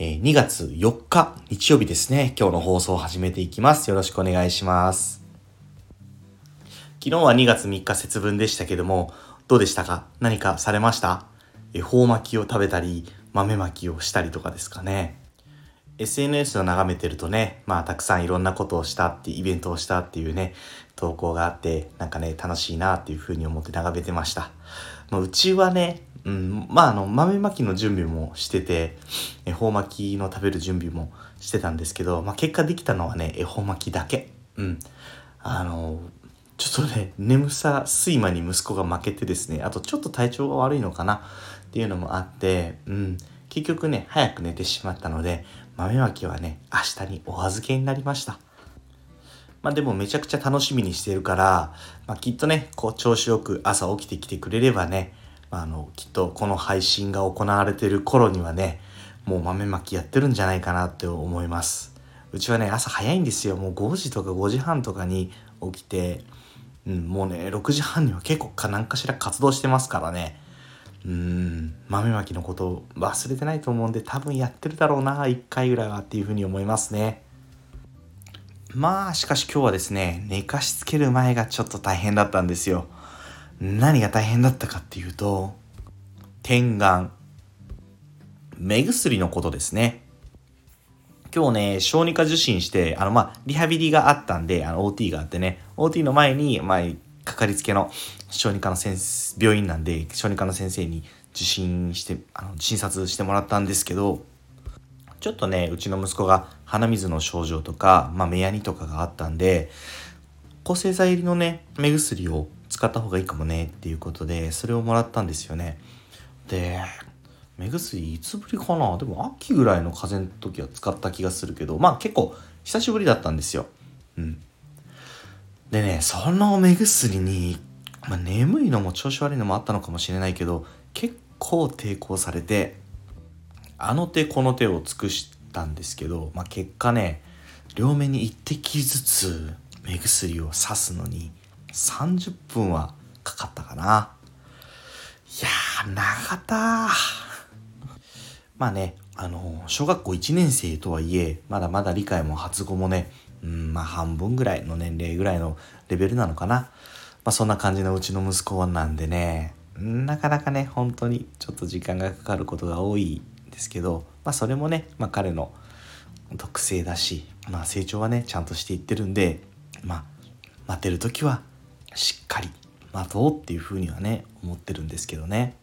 え2月4日日曜日ですね、今日の放送を始めていきます。よろしくお願いします。昨日は2月3日節分でしたけども、どうでしたか？何かされました？恵方巻きを食べたり、豆巻きをしたりとかですかね。SNS を眺めてるとね、まあたくさんいろんなことをしたって、イベントをしたっていうね、投稿があって、なんかね、楽しいなっていうふうに思って眺めてました。まあ、うちはね、うん、まああの豆まきの準備もしてて恵方巻きの食べる準備もしてたんですけど、まあ、結果できたのはね恵方巻きだけ。うん。あのちょっとね眠さ睡魔に息子が負けてですねあとちょっと体調が悪いのかなっていうのもあってうん。結局ね早く寝てしまったので豆まきはね明日にお預けになりました。まあでもめちゃくちゃ楽しみにしてるから、まあ、きっとねこう調子よく朝起きてきてくれればねあのきっとこの配信が行われてる頃にはねもう豆まきやってるんじゃないかなって思います。うちはね朝早いんですよ。もう5時とか5時半とかに起きて、うん、もうね6時半には結構か何かしら活動してますからね。うん豆まきのこと忘れてないと思うんで多分やってるだろうな1回ぐらいはっていうふうに思いますね。まあしかし今日はですね寝かしつける前がちょっと大変だったんですよ。何が大変だったかっていうと、点眼。目薬のことですね。今日ね、小児科受診して、あの、まあ、リハビリがあったんで、あの、OT があってね、OT の前に、まあ、かかりつけの小児科の先生、病院なんで、小児科の先生に受診して、あの、診察してもらったんですけど、ちょっとね、うちの息子が鼻水の症状とか、まあ、目やにとかがあったんで、抗生剤入りのね、目薬を使った方がいいかもねっていうことでそれをもらったんですよね。で目薬いつぶりかな？でも秋ぐらいの風邪の時は使った気がするけどまあ結構久しぶりだったんですよ。うん。でねその目薬に、まあ、眠いのも調子悪いのもあったのかもしれないけど結構抵抗されてあの手この手を尽くしたんですけど、まあ、結果ね両目に一滴ずつ目薬を刺すのに30分はかかったかな。いやー、長かったまあね、あの、小学校1年生とはいえ、まだまだ理解も発語もね、うん、まあ半分ぐらいの年齢ぐらいのレベルなのかな。まあそんな感じのうちの息子なんでね、なかなかね、本当にちょっと時間がかかることが多いんですけど、まあそれもね、まあ彼の特性だし、まあ成長はね、ちゃんとしていってるんで、まあ待てる時はしっかり待とうっていうふうにはね思ってるんですけどね。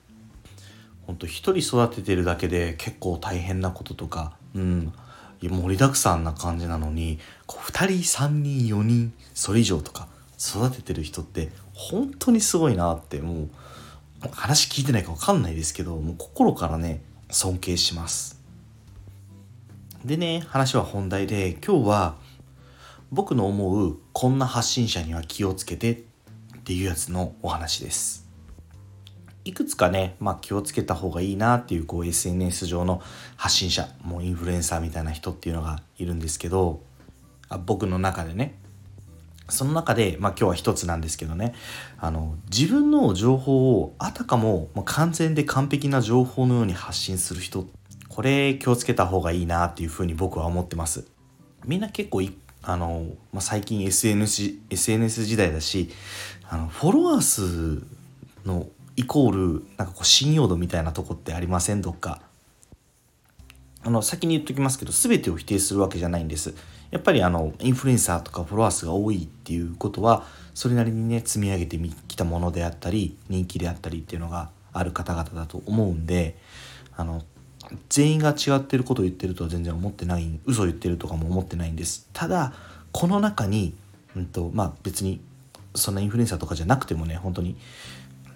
ほんと一人育ててるだけで結構大変なこととかうん盛りだくさんな感じなのにこう2人3人4人それ以上とか育ててる人って本当にすごいなってもう話聞いてないか分かんないですけどもう心からね尊敬します。でね話は本題で今日は僕の思うこんな発信者には気をつけてっていうやつのお話です。いくつかね、まあ、気をつけた方がいいなっていうこう SNS 上の発信者もうインフルエンサーみたいな人っていうのがいるんですけどあ僕の中でね。その中で、まあ、今日は一つなんですけどね。あの自分の情報をあたかも、ま、完全で完璧な情報のように発信する人これ気をつけた方がいいなっていうふうに僕は思ってます。みんな結構あの、まあ、最近 SNS, SNS 時代だしあのフォロワー数のイコールなんかこう信用度みたいなとこってありません？どっか。あの先に言っときますけど全てを否定するわけじゃないんです。やっぱりあのインフルエンサーとかフォロワー数が多いっていうことはそれなりにね積み上げてきたものであったり人気であったりっていうのがある方々だと思うんであの全員が違ってることを言ってるとは全然思ってない嘘言ってるとかも思ってないんですただこの中に、うんとまあ、別にそんなインフルエンサーとかじゃなくてもね本当に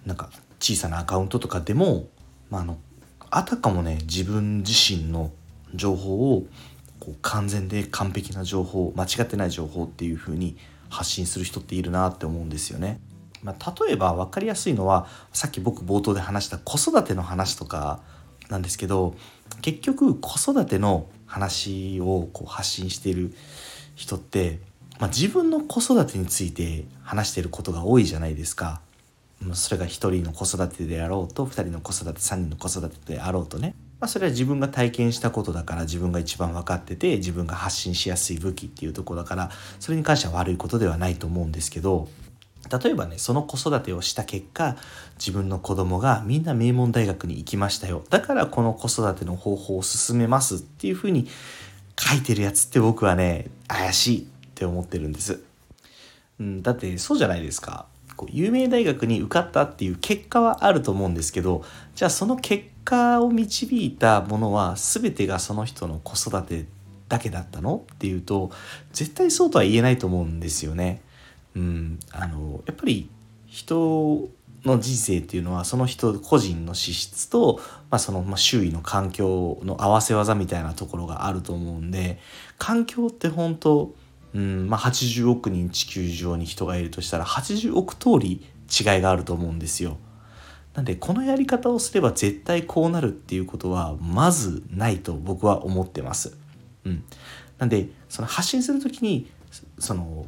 なんか小さなアカウントとかでも、まあ、あのあたかもね自分自身の情報をこう完全で完璧な情報間違ってない情報っていう風に発信する人っているなって思うんですよね。まあ、例えば分かりやすいのはさっき僕冒頭で話した子育ての話とかなんですけど結局子育ての話をこう発信している人って、まあ、自分の子育てについて話してることが多いじゃないですか。それが1人の子育てであろうと2人の子育て3人の子育てであろうとねまあ、それは自分が体験したことだから自分が一番分かってて自分が発信しやすい武器っていうとこだからそれに関しては悪いことではないと思うんですけど例えばねその子育てをした結果自分の子供がみんな名門大学に行きましたよ。だからこの子育ての方法を進めますっていうふうに書いてるやつって僕はね怪しいって思ってるんです、うん、だってそうじゃないですか。こう有名大学に受かったっていう結果はあると思うんですけどじゃあその結果を導いたものは全てがその人の子育てだけだったのっていうと絶対そうとは言えないと思うんですよね。うん、あのやっぱり人の人生っていうのはその人個人の資質と、まあ、その、周囲の環境の合わせ技みたいなところがあると思うんで環境って本当うんまあ、80億人地球上に人がいるとしたら80億通り違いがあると思うんですよ。なんでこのやり方をすれば絶対こうなるっていうことはまずないと僕は思ってます。うん、なんでその発信する時にその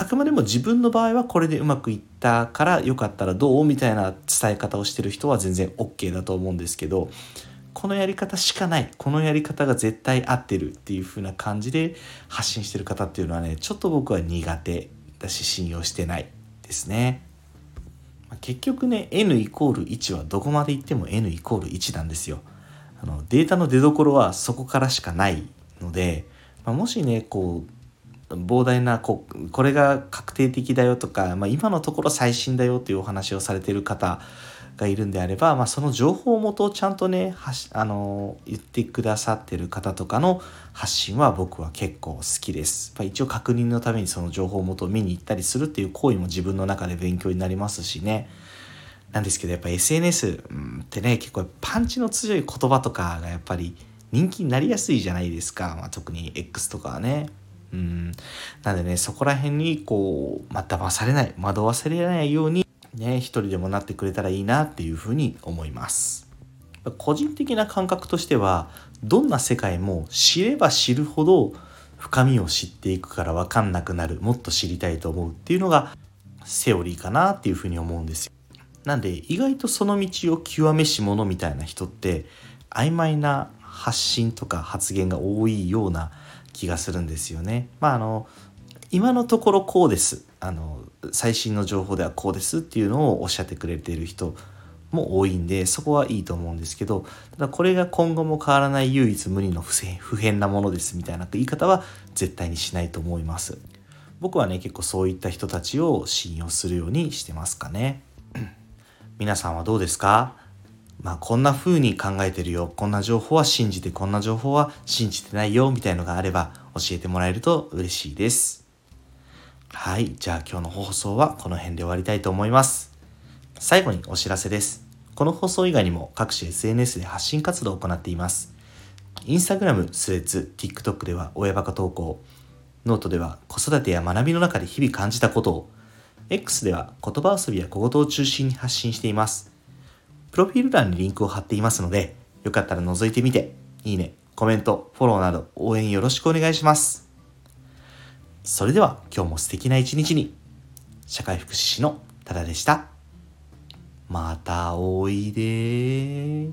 あくまでも自分の場合はこれでうまくいったからよかったらどうみたいな伝え方をしてる人は全然 OK だと思うんですけどこのやり方しかないこのやり方が絶対合ってるっていう風な感じで発信してる方っていうのはねちょっと僕は苦手だし信用してないですね。結局ね n イコール1はどこまでいっても n イコール1なんですよ。あのデータの出どころはそこからしかないので、まあ、もしねこう膨大なここれが確定的だよとか、まあ、今のところ最新だよというお話をされてる方がいるんであれば、まあ、その情報元をちゃんとねあの言ってくださってる方とかの発信は僕は結構好きです。まあ、一応確認のためにその情報元を見に行ったりするっていう行為も自分の中で勉強になりますしね。なんですけどやっぱ SNS ってね結構パンチの強い言葉とかがやっぱり人気になりやすいじゃないですか、まあ、特に X とかはね。うん。なんでね、そこら辺にこう、まあ、騙されない、惑わされないようにね、一人でもなってくれたらいいなっていうふうに思います。個人的な感覚としては、どんな世界も知れば知るほど深みを知っていくから分かんなくなる、もっと知りたいと思うっていうのがセオリーかなっていうふうに思うんですよ。なんで意外とその道を極めし者みたいな人って曖昧な発信とか発言が多いような気がするんですよね。まああの今のところこうです。あの最新の情報ではこうですっていうのをおっしゃってくれている人も多いんでそこはいいと思うんですけどただこれが今後も変わらない唯一無二の不変なものですみたいな言い方は絶対にしないと思います。僕はね結構そういった人たちを信用するようにしてますかね。皆さんはどうですか？まあこんな風に考えてるよこんな情報は信じてこんな情報は信じてないよみたいのがあれば教えてもらえると嬉しいですはい。じゃあ今日の放送はこの辺で終わりたいと思います。最後にお知らせです。この放送以外にも各種 SNS で発信活動を行っています。インスタグラム、スレッズ、TikTok では親バカ投稿、ノートでは子育てや学びの中で日々感じたことを、X では言葉遊びや小言を中心に発信しています。プロフィール欄にリンクを貼っていますので、よかったら覗いてみて、いいね、コメント、フォローなど応援よろしくお願いします。それでは今日も素敵な一日に、社会福祉士のタダでした。またおいで